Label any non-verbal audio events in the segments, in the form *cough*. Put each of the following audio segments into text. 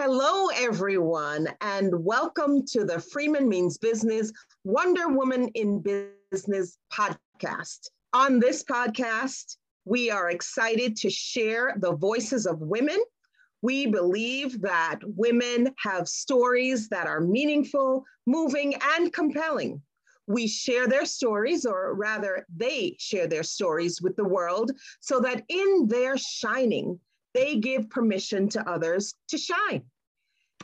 Hello, everyone, and welcome to the Freeman Means Business Wonder Woman in Business podcast. On this podcast, we are excited to share the voices of women. We believe that women have stories that are meaningful, moving, and compelling. We share their stories, or rather, they share their stories with the world so that in their shining, they give permission to others to shine.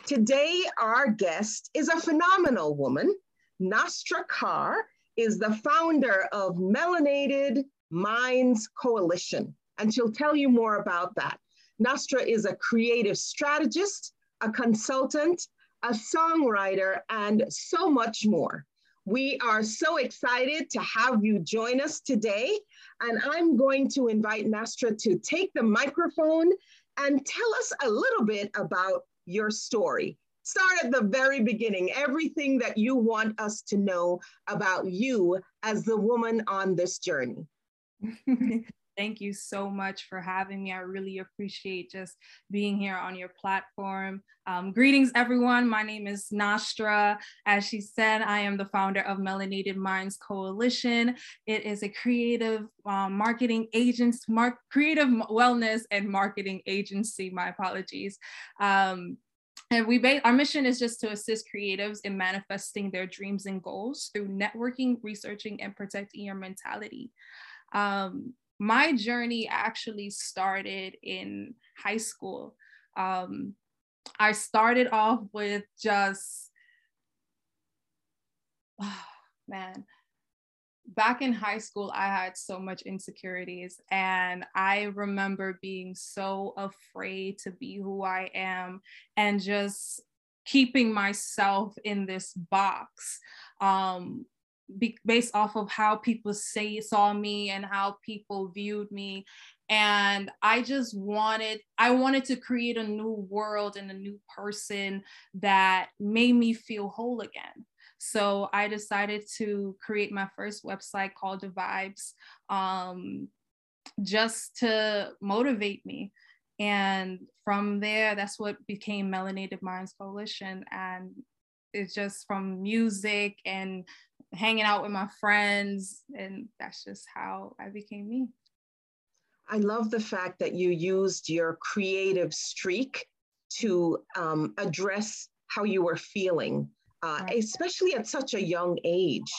Today, our guest is a phenomenal woman. Nastra Carr is the founder of Melanated Minds Coalition, and she'll tell you more about that. Nastra is a creative strategist, a consultant, a songwriter, and so much more. We are so excited to have you join us today. And I'm going to invite Nastra to take the microphone and tell us a little bit about your story. Start at the very beginning, everything that you want us to know about you as the woman on this journey. *laughs* Thank you so much for having me. I really appreciate just being here on your platform. Um, greetings, everyone. My name is Nastra. As she said, I am the founder of Melanated Minds Coalition. It is a creative um, marketing agency, mar- creative wellness and marketing agency. My apologies. Um, and we ba- our mission is just to assist creatives in manifesting their dreams and goals through networking, researching, and protecting your mentality. Um, my journey actually started in high school. Um, I started off with just, oh, *sighs* man, back in high school, I had so much insecurities. And I remember being so afraid to be who I am and just keeping myself in this box. Um, be, based off of how people say saw me and how people viewed me. And i just wanted i wanted to create a new world and a new person that made me feel whole again. So i decided to create my first website called the vibes um, just to motivate me. And from there that's what became melanated minds coalition. And it's just from music and hanging out with my friends. And that's just how I became me. I love the fact that you used your creative streak to um, address how you were feeling, uh, right. especially at such a young age.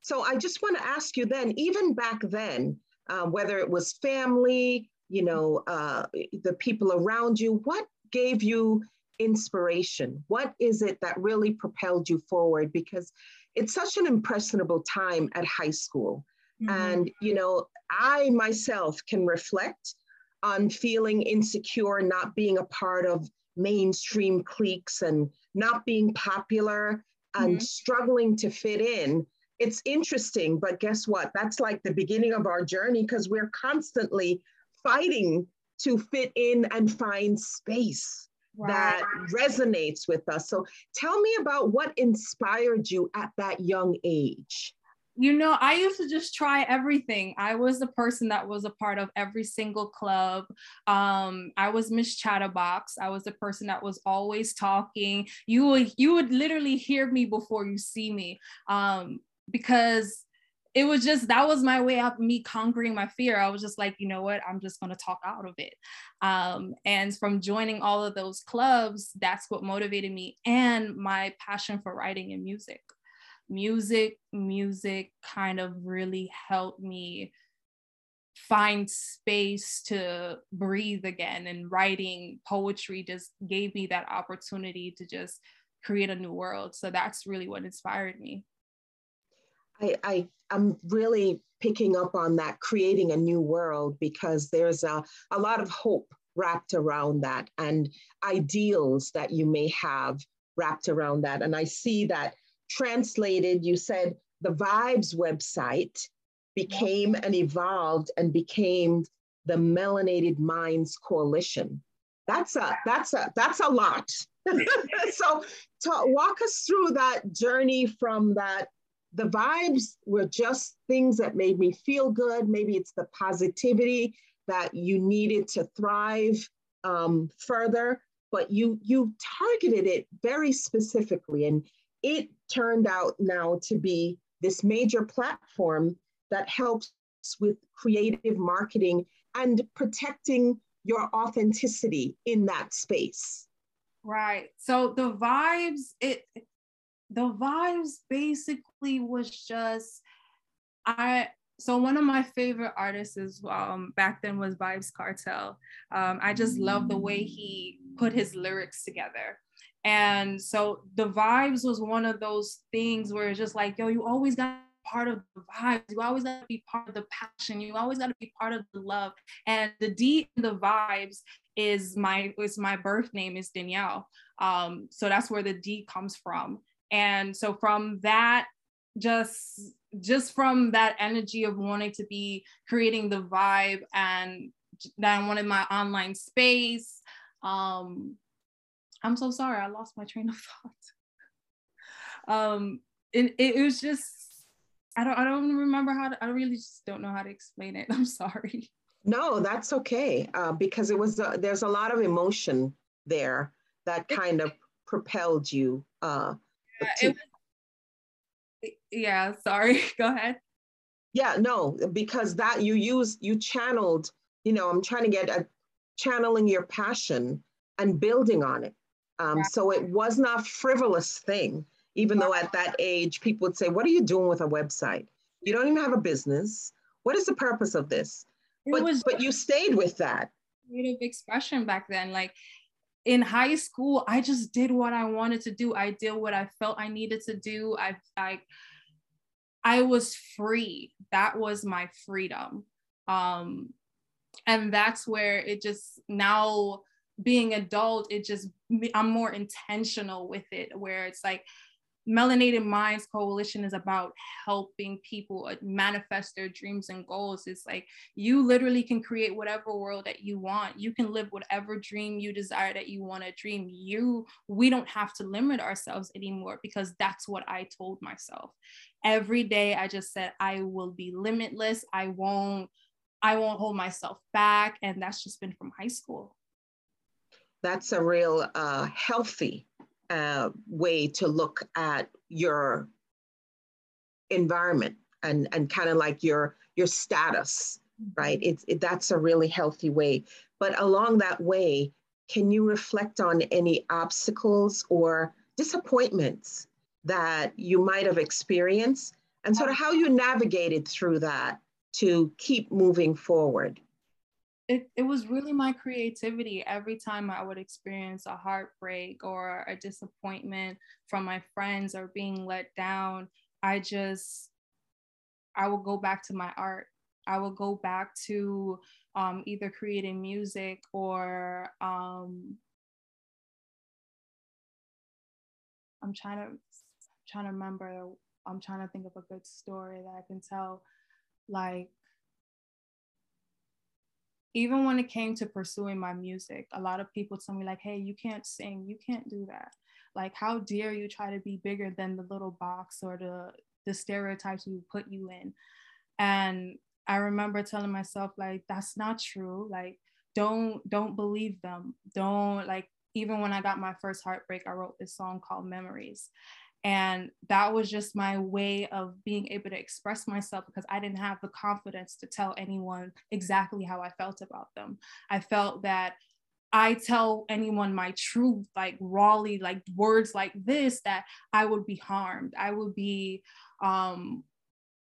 So I just want to ask you then, even back then, uh, whether it was family, you know, uh, the people around you, what gave you inspiration? What is it that really propelled you forward? Because it's such an impressionable time at high school. Mm-hmm. And, you know, I myself can reflect on feeling insecure, not being a part of mainstream cliques and not being popular and mm-hmm. struggling to fit in. It's interesting, but guess what? That's like the beginning of our journey because we're constantly fighting to fit in and find space that resonates with us. So tell me about what inspired you at that young age. You know, I used to just try everything. I was the person that was a part of every single club. Um, I was Miss Chatterbox. I was the person that was always talking. You would you would literally hear me before you see me. Um, because it was just that was my way of me conquering my fear. I was just like, you know what, I'm just gonna talk out of it. Um, and from joining all of those clubs, that's what motivated me and my passion for writing and music. Music, music kind of really helped me find space to breathe again. And writing poetry just gave me that opportunity to just create a new world. So that's really what inspired me. I, I I'm really picking up on that, creating a new world, because there's a, a lot of hope wrapped around that and ideals that you may have wrapped around that. And I see that translated, you said the Vibes website became and evolved and became the Melanated Minds Coalition. That's a that's a that's a lot. *laughs* so to walk us through that journey from that the vibes were just things that made me feel good. Maybe it's the positivity that you needed to thrive um, further. but you you targeted it very specifically and it turned out now to be this major platform that helps with creative marketing and protecting your authenticity in that space. Right. So the vibes, it the vibes basically was just I so one of my favorite artists is um, back then was Vybz Kartel. Um, I just love the way he put his lyrics together. And so the vibes was one of those things where it's just like, yo, you always got part of the vibes. You always got to be part of the passion. You always got to be part of the love. And the D in the vibes is my is my birth name is Danielle. Um, so that's where the D comes from. And so from that, just just from that energy of wanting to be creating the vibe and that I wanted my online space. Um, I'm so sorry, I lost my train of *laughs* thought. um, it, it was just I don't I don't remember how to, I really just don't know how to explain it. *laughs* I'm sorry. No, that's okay uh, because it was uh, there's a lot of emotion there that kind of propelled you. Uh, yeah, was, yeah, sorry. *laughs* Go ahead. Yeah, no, because that you use you channeled. You know, I'm trying to get a channeling your passion and building on it. Um, yeah. So it was not frivolous thing even though at that age people would say, What are you doing with a website? You don't even have a business. What is the purpose of this? But, was, but you stayed with that. Creative expression back then. Like in high school, I just did what I wanted to do. I did what I felt I needed to do. I I I was free. That was my freedom. Um, and that's where it just now being adult, it just I'm more intentional with it, where it's like Melanated Minds Coalition is about helping people uh, manifest their dreams and goals. It's like you literally can create whatever world that you want. You can live whatever dream you desire that you want to dream. You, we don't have to limit ourselves anymore because that's what I told myself. Every day I just said I will be limitless. I won't I won't hold myself back and that's just been from high school. That's a real uh, healthy uh, way to look at your environment and, and kind of like your, your status, right? Mm-hmm. It's, it, that's a really healthy way. But along that way, can you reflect on any obstacles or disappointments that you might have experienced and sort of how you navigated through that to keep moving forward? It, it was really my creativity every time i would experience a heartbreak or a disappointment from my friends or being let down. I just i would go back to my art. I would go back to um, either creating music or um, i'm trying to trying to remember i'm trying to think of a good story that i can tell like even when it came to pursuing my music, a lot of people tell me, like, hey, you can't sing, you can't do that. Like, how dare you try to be bigger than the little box or the, the stereotypes we put you in? And I remember telling myself, like, that's not true. Like, don't don't believe them. Don't like even when I got my first heartbreak, I wrote this song called Memories. And that was just my way of being able to express myself because I didn't have the confidence to tell anyone exactly how I felt about them. I felt that I tell anyone my truth, like rawly, like words like this, that I would be harmed. I would be, um,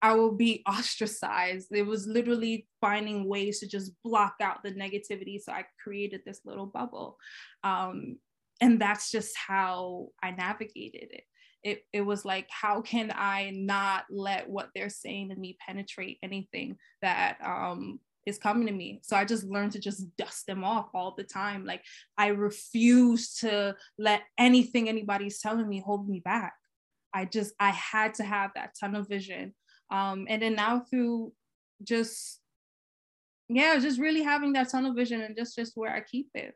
I will be ostracized. It was literally finding ways to just block out the negativity. So I created this little bubble. Um, and that's just how I navigated it it, it was like how can i not let what they're saying to me penetrate anything that um is coming to me? So i just learned to just dust them off all the time. Like i refuse to let anything anybody's telling me hold me back. I just i had to have that tunnel vision. Um and then now through just yeah just really having that tunnel vision and just just where i keep it.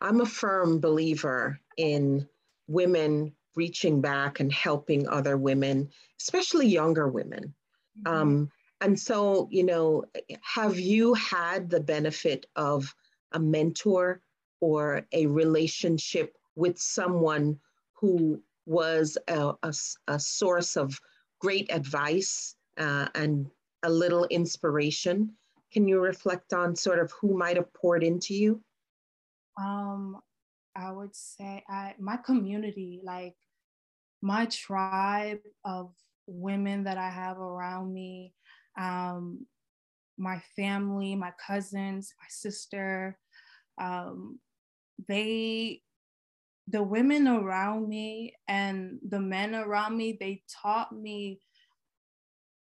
I'm a firm believer in women reaching back and helping other women, especially younger women. Mm-hmm. Um, and so, you know, have you had the benefit of a mentor or a relationship with someone who was a, a, a source of great advice uh, and a little inspiration. Can you reflect on sort of who might have poured into you? Um, I would say I my community, like my tribe of women that I have around me, um, my family, my cousins, my sister, um, they the women around me and the men around me, they taught me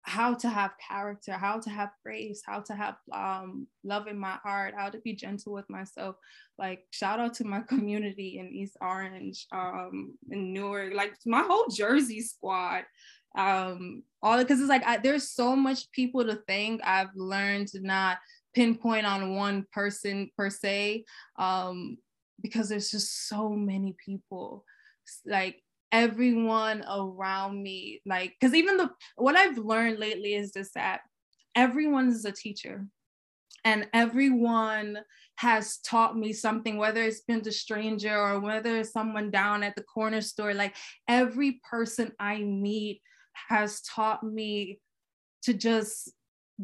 how to have character, how to have grace, how to have um, love in my heart, how to be gentle with myself. Like shout out to my *laughs* community in East Orange, um, in Newark, like my whole Jersey squad. Um, all because it's like I, there's so much people to thank. I've learned to not pinpoint on one person per se, um, because there's just so many people. Like everyone around me like because even the what i've learned lately is just that everyone is a teacher. And everyone has taught me something whether it's been a stranger or whether it's someone down at the corner store like every person i meet has taught me to just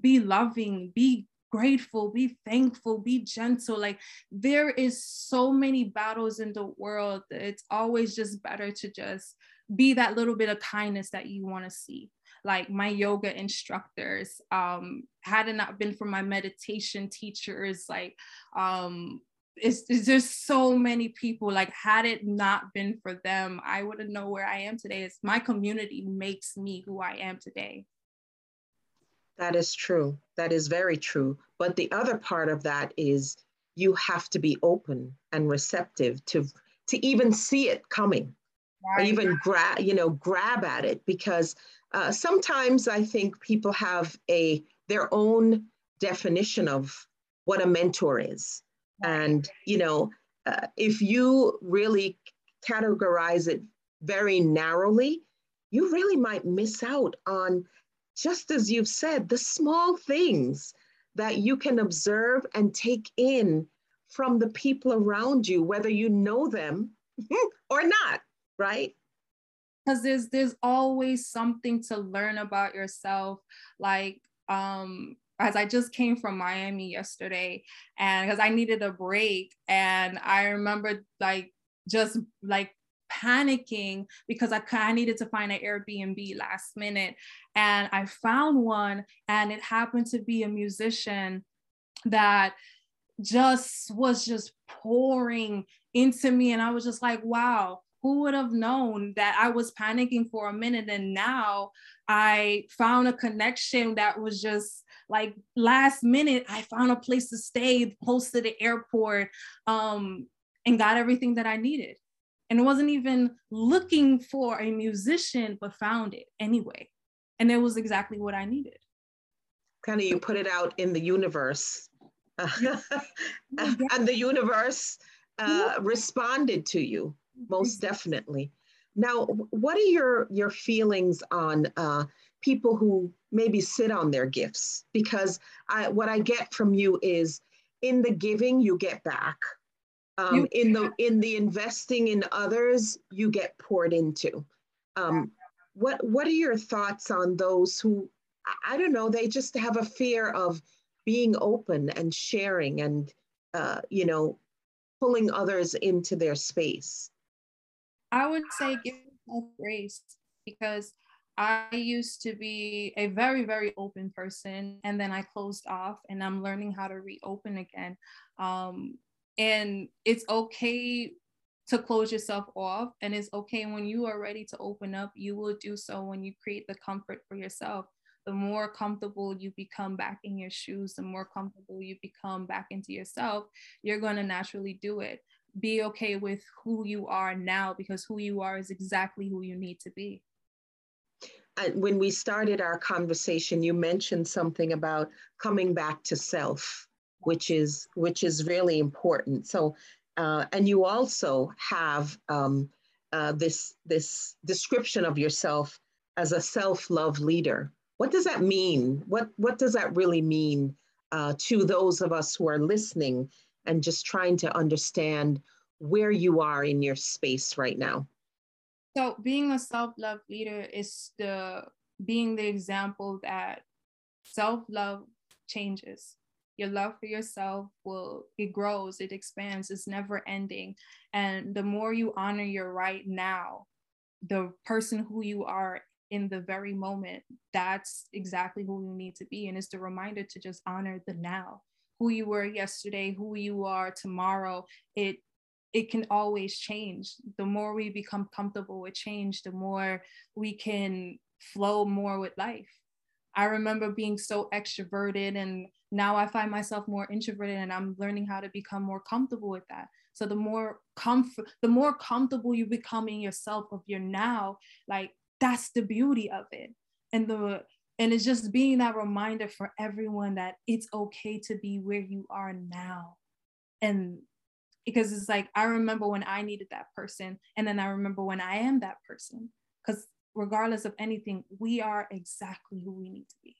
be loving be grateful, be thankful, be gentle. Like there is so many battles in the world. It's always just better to just be that little bit of kindness that you want to see. Like my yoga instructors, um, had it not been for my meditation teachers, like um, it's, it's just so many people like had it not been for them i wouldn't know where i am today it's my community makes me who i am today that is true. That is very true. But the other part of that is you have to be open and receptive to to even see it coming, right. or even grab you know grab at it because uh, sometimes I think people have a their own definition of what a mentor is, right. and you know uh, if you really categorize it very narrowly, you really might miss out on just as you've said, the small things that you can observe and take in from the people around you, whether you know them *laughs* or not, right? Because there's there's always something to learn about yourself. Like um as I just came from Miami yesterday and because I needed a break and I remember like just like panicking because I, I needed to find an Airbnb last minute. And I found one, and it happened to be a musician that just was just pouring into me. And I was just like, wow, who would have known that I was panicking for a minute and now I found a connection that was just like last minute I found a place to stay close to the airport um, and got everything that I needed and wasn't even looking for a musician, but found it anyway. And it was exactly what I needed. Kind of you put it out in the universe. *laughs* *laughs* and the universe uh, responded to you, most definitely. Now, what are your, your feelings on uh, people who maybe sit on their gifts? Because I, what I get from you is in the giving, you get back um, in the in the investing in others you get poured into um, what what are your thoughts on those who i don't know they just have a fear of being open and sharing and uh, you know pulling others into their space i would say give yourself grace because I used to be a very, very open person, and then I closed off, and I'm learning how to reopen again. Um, and it's okay to close yourself off and it's okay when you are ready to open up you will do so when you create the comfort for yourself. The more comfortable you become back in your shoes the more comfortable you become back into yourself you're going to naturally do it. Be okay with who you are now because who you are is exactly who you need to be. When we started our conversation you mentioned something about coming back to self which is which is really important. So, uh, and you also have um, uh, this this description of yourself as a self-love leader. What does that mean? What what does that really mean uh, to those of us who are listening and just trying to understand where you are in your space right now. So being a self-love leader is the being the example that self-love changes. Your love for yourself will it grows, it expands, it's never ending. And the more you honor your right now, the person who you are in the very moment, that's exactly who you need to be. And it's the reminder to just honor the now. Who you were yesterday, who you are tomorrow, it it can always change. The more we become comfortable with change, the more we can flow more with life. I remember being so extroverted and now I find myself more introverted and I'm learning how to become more comfortable with that. So the more comfort the more comfortable you become in yourself of your now, like that's the beauty of it. And the and it's just being that reminder for everyone that it's okay to be where you are now. And because it's like I remember when I needed that person, and then I remember when I am that person. Because regardless of anything, we are exactly who we need to be.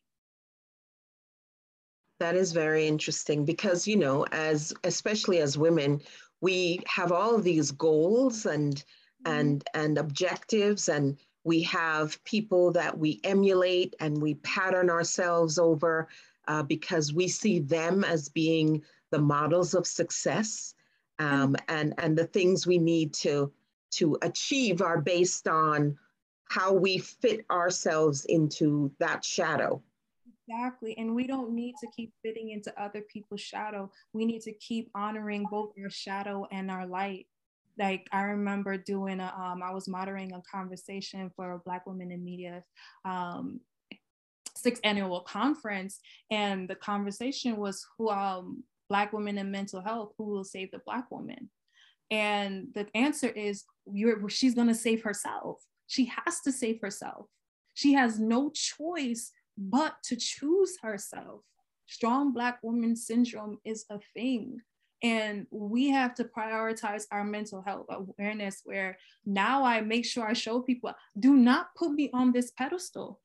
That is very interesting because you know, as especially as women, we have all of these goals and mm-hmm. and and objectives and we have people that we emulate and we pattern ourselves over uh, because we see them as being the models of success um, and and the things we need to to achieve are based on how we fit ourselves into that shadow exactly and we don't need to keep fitting into other people's shadow we need to keep honoring both our shadow and our light like i remember doing a um, i was moderating a conversation for black women in media um, sixth annual conference and the conversation was who um, Black women in mental health, who will save the Black woman? And the answer is you're, she's going to save herself. She has to save herself. She has no choice but to choose herself. Strong Black woman syndrome is a thing. And we have to prioritize our mental health awareness where now I make sure I show people do not put me on this pedestal.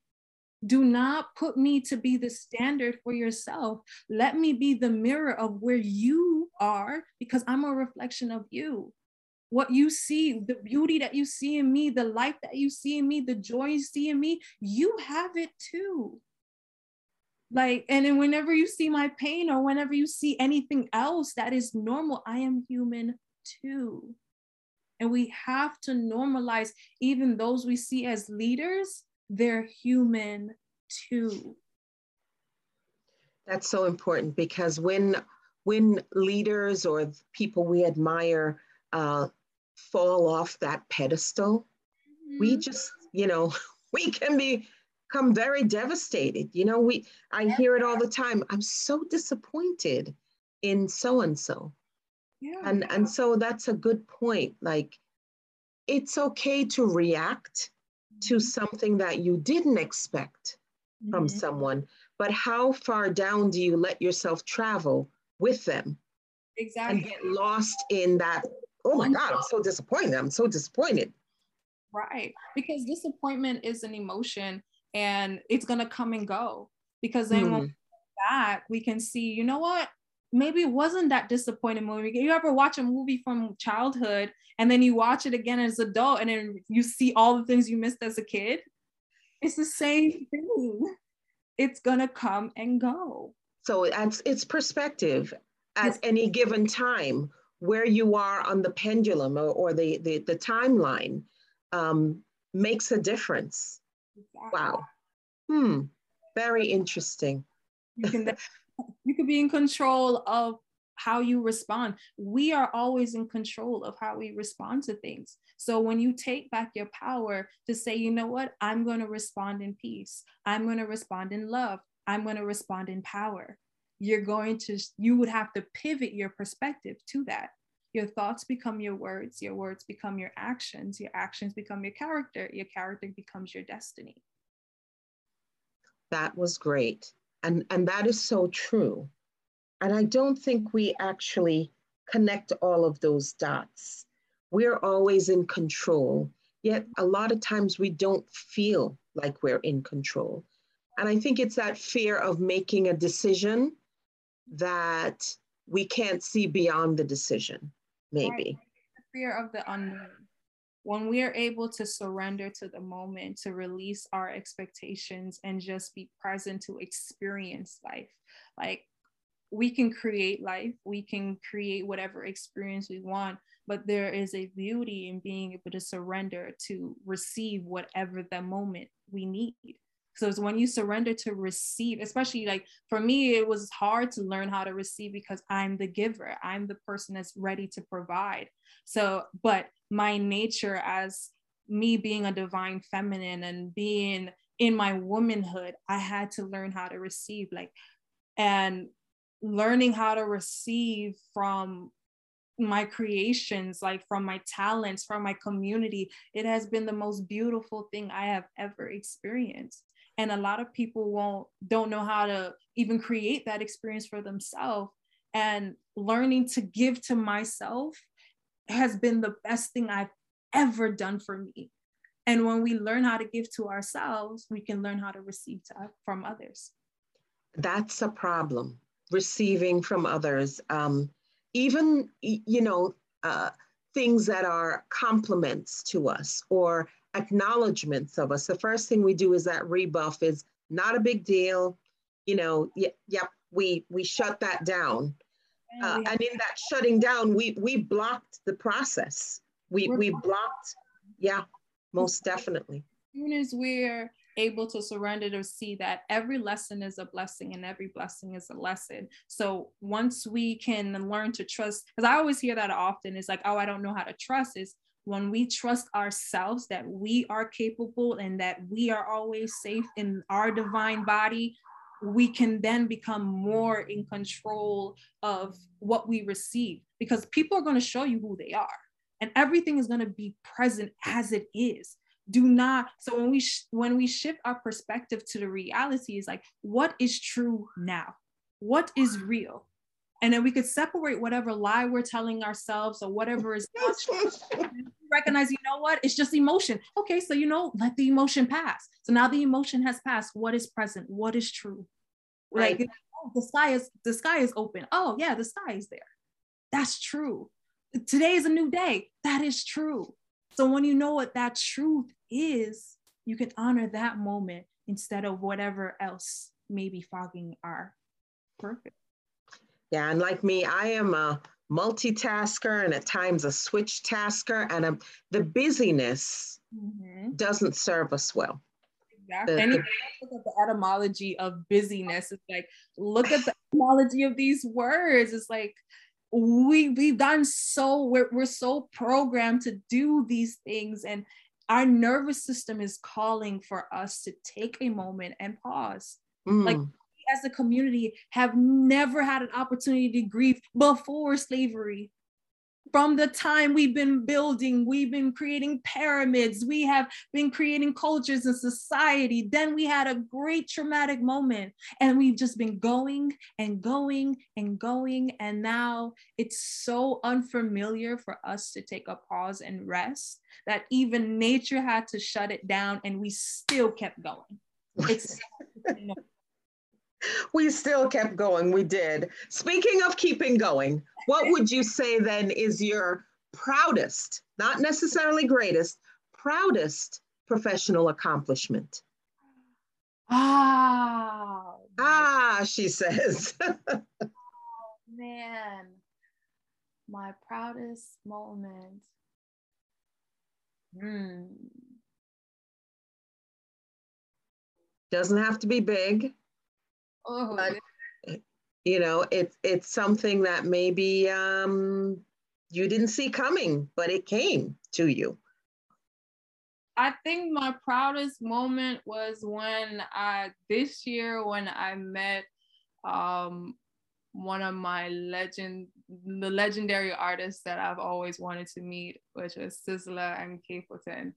Do not put me to be the standard for yourself. Let me be the mirror of where you are because I'm a reflection of you. What you see, the beauty that you see in me, the life that you see in me, the joy you see in me, you have it too. Like, and then whenever you see my pain or whenever you see anything else that is normal, I am human too. And we have to normalize even those we see as leaders they're human too. That's so important because when when leaders or people we admire uh, fall off that pedestal, mm-hmm. we just you know *laughs* we can become very devastated. You know, we I hear it all the time. I'm so disappointed in so and so. Yeah. And and so that's a good point. Like it's okay to react to mm-hmm. something that you didn't expect mm-hmm. from someone, but how far down do you let yourself travel with them? Exactly. And get lost in that, oh my God, I'm so disappointed. I'm so disappointed. Right. Because disappointment is an emotion and it's going to come and go. Because then mm. when we back, we can see, you know what? maybe it wasn't that disappointing movie. You ever watch a movie from childhood and then you watch it again as an adult and then you see all the things you missed as a kid? It's the same thing. It's gonna come and go. So it's it's perspective at any given time where you are on the pendulum or, or the, the the timeline um, makes a difference. Exactly. Wow. Hmm. Very interesting. You can *laughs* you could be in control of how you respond. We are always in control of how we respond to things. So when you take back your power to say, you know what, I'm going to respond in peace, I'm going to respond in love, I'm going to respond in power. You're going to, you would have to pivot your perspective to that. Your thoughts become your words, your words become your actions, your actions become your character, your character becomes your destiny. That was great. And, and that is so true. And I don't think we actually connect all of those dots. We're always in control, yet a lot of times we don't feel like we're in control. And I think it's that fear of making a decision that we can't see beyond the decision, maybe. Right. Fear of the unknown. When we are able to surrender to the moment, to release our expectations and just be present to experience life, like we can create life, we can create whatever experience we want, but there is a beauty in being able to surrender to receive whatever the moment we need. So it's when you surrender to receive, especially like for me, it was hard to learn how to receive because I'm the giver. I'm the person that's ready to provide. So, but my nature as me being a divine feminine and being in my womanhood, I had to learn how to receive, like, and learning how to receive from my creations, like from my talents, from my community, it has been the most beautiful thing I have ever experienced and a lot of people won't don't know how to even create that experience for themselves. And learning to give to myself has been the best thing i've ever done for me. And when we learn how to give to ourselves we can learn how to receive to, from others. That's a problem receiving from others. Um, even you know uh, things that are compliments to us or acknowledgments of us. The first thing we do is that rebuff is not a big deal. You know, yep, yeah, we we shut that down. Uh, and in that shutting down, we we blocked the process. We we blocked, yeah, most definitely. As soon as we're able to surrender to see that every lesson is a blessing and every blessing is a lesson. So once we can learn to trust, because I always hear that often, it's like, oh, I don't know how to trust. Is when we trust ourselves that we are capable and that we are always safe in our divine body, we can then become more in control of what we receive because people are going to show you who they are and everything is going to be present as it is. Do not so when we sh- when we shift our perspective to the reality is like what is true now? What is real? And then we could separate whatever lie we're telling ourselves or whatever is *laughs* recognize you know what? It's just emotion. Okay so you know let the emotion pass. So now the emotion has passed. What is present? What is true? Right. like oh, the sky is the sky is open. Oh yeah the sky is there. That's true. Today is a new day. That is true. So when you know what that truth is you can honor that moment instead of whatever else may be fogging our perfect yeah, and like me, I am a multitasker and at times a switch tasker, and a, the busyness mm-hmm. doesn't serve us well. Exactly. The, look at the etymology of busyness. It's like, look at the etymology of these words. It's like, we we've done so we're, we're so programmed to do these things and our nervous system is calling for us to take a moment and pause mm. like as a community have never had an opportunity to grieve before slavery. From the time we've been building, we've been creating pyramids, we have been creating cultures and society. Then we had a great traumatic moment, and we've just been going and going and going. And now it's so unfamiliar for us to take a pause and rest that even nature had to shut it down, and we still kept going. *laughs* It's we still kept going. We did. Speaking of keeping going, what would you say then is your proudest, not necessarily greatest, proudest professional accomplishment? Ah. Ah, she says. oh, *laughs* man, my proudest moment. Hmm. Doesn't have to be big. Oh. But, you know, it's it's something that maybe um, you didn't see coming, but it came to you. I think my proudest moment was when I this year when I met um, one of my legend the legendary artists that I've always wanted to meet, which was Sizzla and Capleton.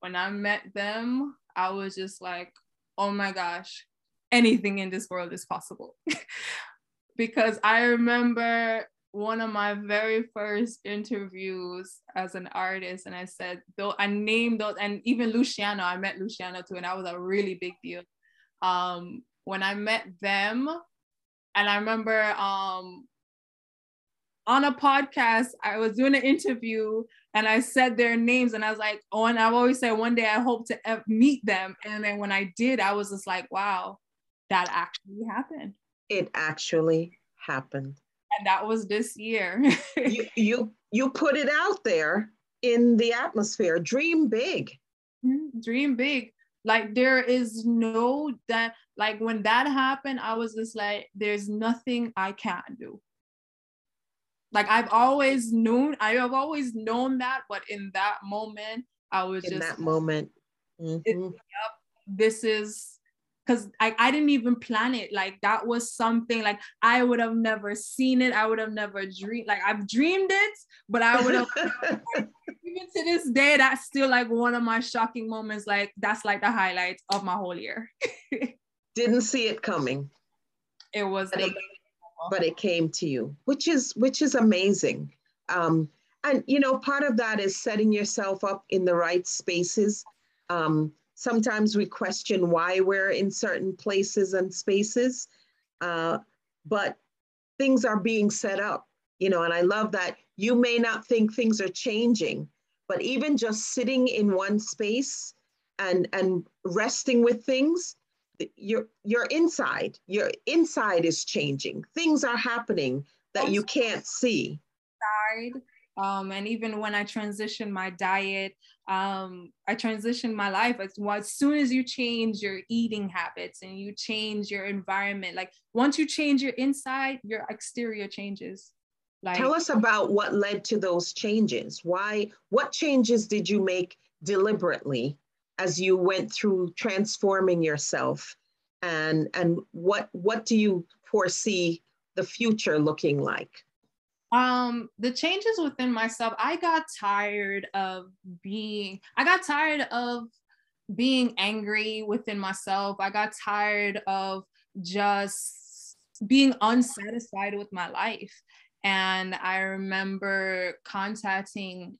When I met them, I was just like, oh my gosh, anything in this world is possible. *laughs* because I remember one of my very first interviews as an artist, and I said, though I named those, and even Luciano, I met Luciano too, and that was a really big deal. Um, when I met them, and I remember um, on a podcast, I was doing an interview and I said their names and I was like, oh, and I've always said one day I hope to meet them. And then when I did, I was just like, wow, that actually happened. It actually happened. And that was this year. *laughs* you, you you put it out there in the atmosphere. Dream big. Mm-hmm. Dream big. Like there is no that like when that happened, I was just like, there's nothing I can't do. Like I've always known, I have always known that, but in that moment, I was in just that moment. Mm-hmm. It, yep, this is because I, I didn't even plan it. Like that was something like I would have never seen it. I would have never dreamed like I've dreamed it, but I would have *laughs* even to this day, that's still like one of my shocking moments. Like that's like the highlight of my whole year. *laughs* didn't see it coming. It was but it, but it came to you, which is which is amazing. Um, and you know, part of that is setting yourself up in the right spaces. Um, sometimes we question why we're in certain places and spaces, uh, but things are being set up, you know, and I love that you may not think things are changing, but even just sitting in one space and, and resting with things, your, your inside, your inside is changing. Things are happening that you can't see. Side um, and even when I transitioned my diet, um, I transitioned my life. As, well, as soon as you change your eating habits and you change your environment, like once you change your inside, your exterior changes. Like, Tell us about what led to those changes. Why? What changes did you make deliberately as you went through transforming yourself? And and what what do you foresee the future looking like? Um the changes within myself i got tired of being i got tired of being angry within myself. I got tired of just being unsatisfied with my life. And i remember contacting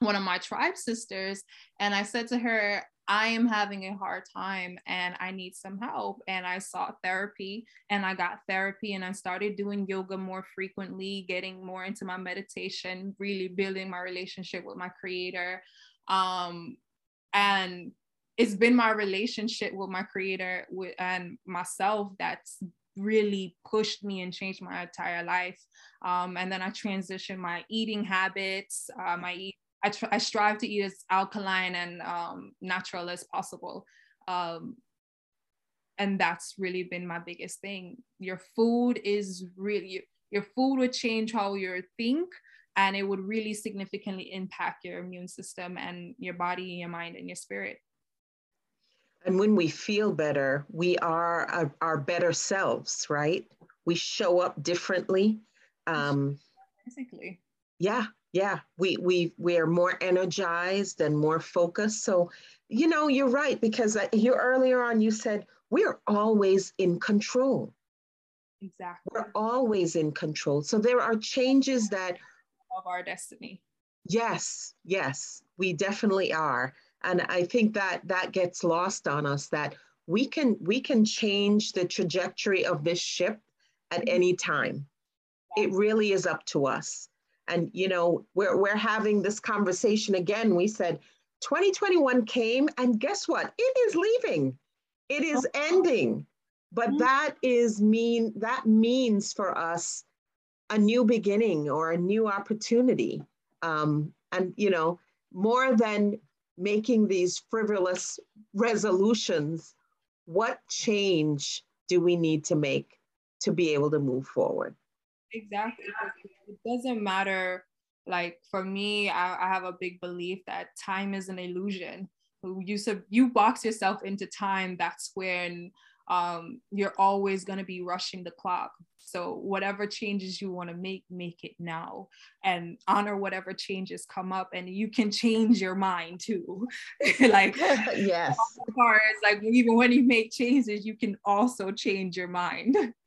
one of my tribe sisters and i said to her I am having a hard time and I need some help. And I sought therapy and I got therapy and I started doing yoga more frequently, getting more into my meditation, really building my relationship with my creator. Um, and it's been my relationship with my creator with, and myself that's really pushed me and changed my entire life. Um, and then I transitioned my eating habits, uh, my eat I, tr- I strive to eat as alkaline and um, natural as possible. Um, and that's really been my biggest thing. Your food is really, your food would change how you think and it would really significantly impact your immune system and your body, your mind, and your spirit. And when we feel better, we are our, our better selves, right? We show up differently. Um, Basically. Yeah, yeah we we we are more energized and more focused. So you know you're right because you earlier on you said we're always in control. Exactly. we're always in control. So there are changes that of our destiny. Yes yes we definitely are. And i think that that gets lost on us that we can we can change the trajectory of this ship at mm-hmm. any time. It really is up to us and, you know, we're, we're having this conversation again. We said 2021 came, and guess what? It is leaving, it is oh. ending. But mm-hmm. that is mean, that means for us a new beginning or a new opportunity. Um, and, you know, more than making these frivolous resolutions, what change do we need to make to be able to move forward? Exactly. It doesn't matter. Like for me, I, I have a big belief that time is an illusion. You sub, you box yourself into time. That's when um, you're always going to be rushing the clock. So whatever changes you want to make, make it now and honor whatever changes come up and you can change your mind too. *laughs* like *laughs* yes. As far as like even when you make changes, you can also change your mind *laughs*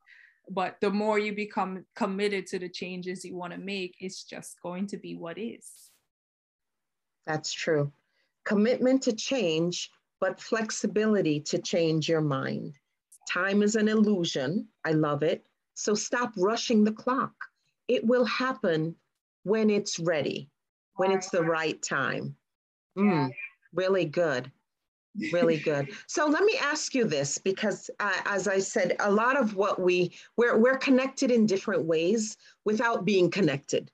but the more you become committed to the changes you want to make it's just going to be what is. That's true. Commitment to change but flexibility to change your mind. Time is an illusion. I love it. So stop rushing the clock. It will happen when it's ready, when it's the right. time. Mm, really good. Really good. So let me ask you this, because uh, as I said, a lot of what we we're we're connected in different ways without being connected.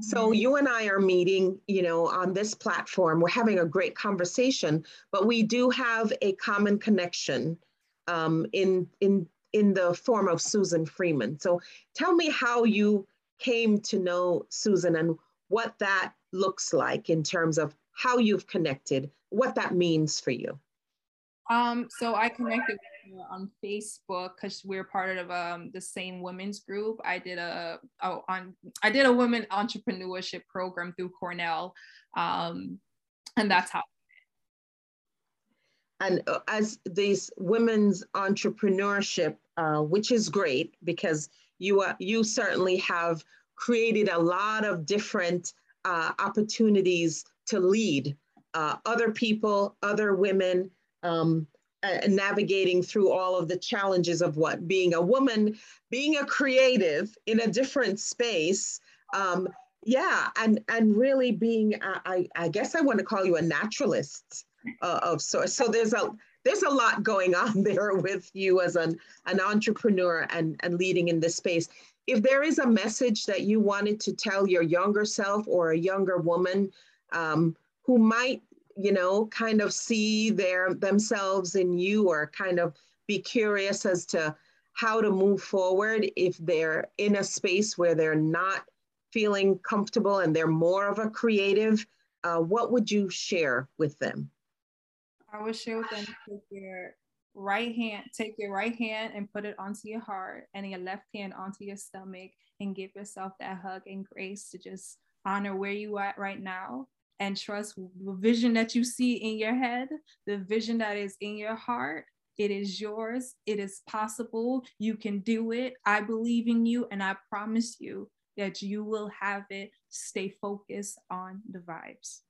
So mm-hmm. you and I are meeting, you know, on this platform. We're having a great conversation, but we do have a common connection um, in in in the form of Susan Freeman. So tell me how you came to know Susan and what that looks like in terms of how you've connected, what that means for you. Um, so I connected on Facebook because we're part of um, the same women's group. I did a oh, on I did a women entrepreneurship program through Cornell, um, and that's how. And uh, as these women's entrepreneurship, uh, which is great because you uh, you certainly have created a lot of different uh, opportunities to lead uh, other people, other women. Um, uh, navigating through all of the challenges of what being a woman, being a creative in a different space. Um, yeah, and and really being, I I guess I want to call you a naturalist uh, of sorts. So there's a there's a lot going on *laughs* there with you as an an entrepreneur and and leading in this space. If there is a message that you wanted to tell your younger self or a younger woman um, who might you know, kind of see their themselves in you or kind of be curious as to how to move forward if they're in a space where they're not feeling comfortable and they're more of a creative, uh, what would you share with them? I would share with them take your right hand, take your right hand and put it onto your heart and your left hand onto your stomach and give yourself that hug and grace to just honor where you are right now and trust the vision that you see in your head, the vision that is in your heart. It is yours. It is possible. You can do it. I believe in you, and I promise you that you will have it. Stay focused on the vibes.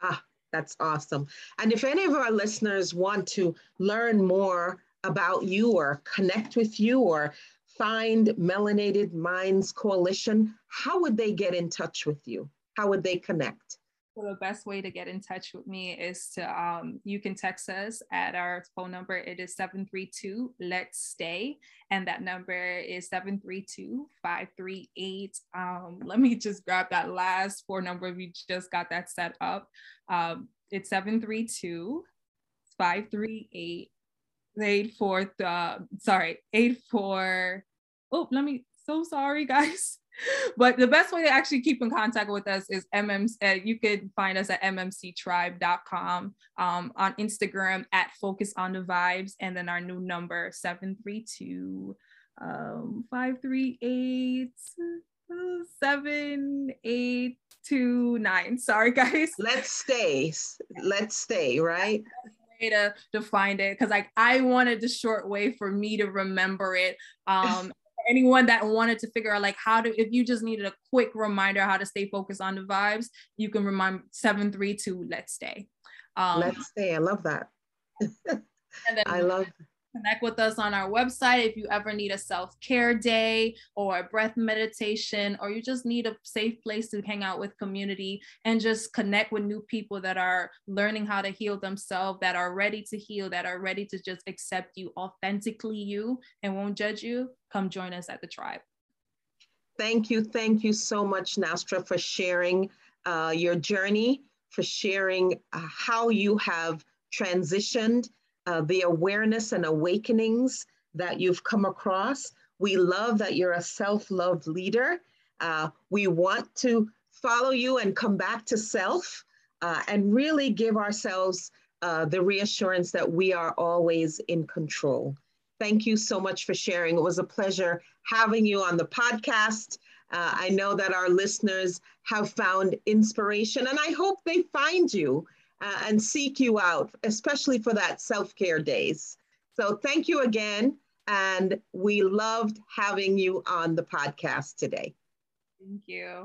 Ah, that's awesome. And if any of our listeners want to learn more about you or connect with you or find Melanated Minds Coalition, how would they get in touch with you? How would they connect? So the best way to get in touch with me is to um, you can text us at our phone number. It is 732 Let's Stay. And that number is 732 538. Um, let me just grab that last four number. We just got that set up. Um, it's 732 538 84. Uh, sorry, 84. Oh, let me, so sorry, guys but the best way to actually keep in contact with us is mm uh, you could find us at mmctribe.com um, on instagram at focus on the vibes and then our new number 732 um, 538 7829 sorry guys. *laughs* Let's stay. Let's stay right? Way to to find it because like I wanted the short way for me to remember it. Um, anyone that wanted to figure out like how to if you just needed a quick reminder how to stay focused on the vibes you can remind 732 let's stay. Um, let's stay i love that. *laughs* i love connect with us on our website if you ever need a self-care day or a breath meditation or you just need a safe place to hang out with community and just connect with new people that are learning how to heal themselves that are ready to heal that are ready to just accept you authentically you and won't judge you come join us at the tribe. Thank you. Thank you so much nastra for sharing uh, your journey for sharing uh, how you have transitioned uh, the awareness and awakenings that you've come across. We love that you're a self love leader. Uh, we want to follow you and come back to self uh, and really give ourselves uh, the reassurance that we are always in control. Thank you so much for sharing. It was a pleasure having you on the podcast. Uh, I know that our listeners have found inspiration, and I hope they find you uh, and seek you out, especially for that self care days. So thank you again. And we loved having you on the podcast today. Thank you.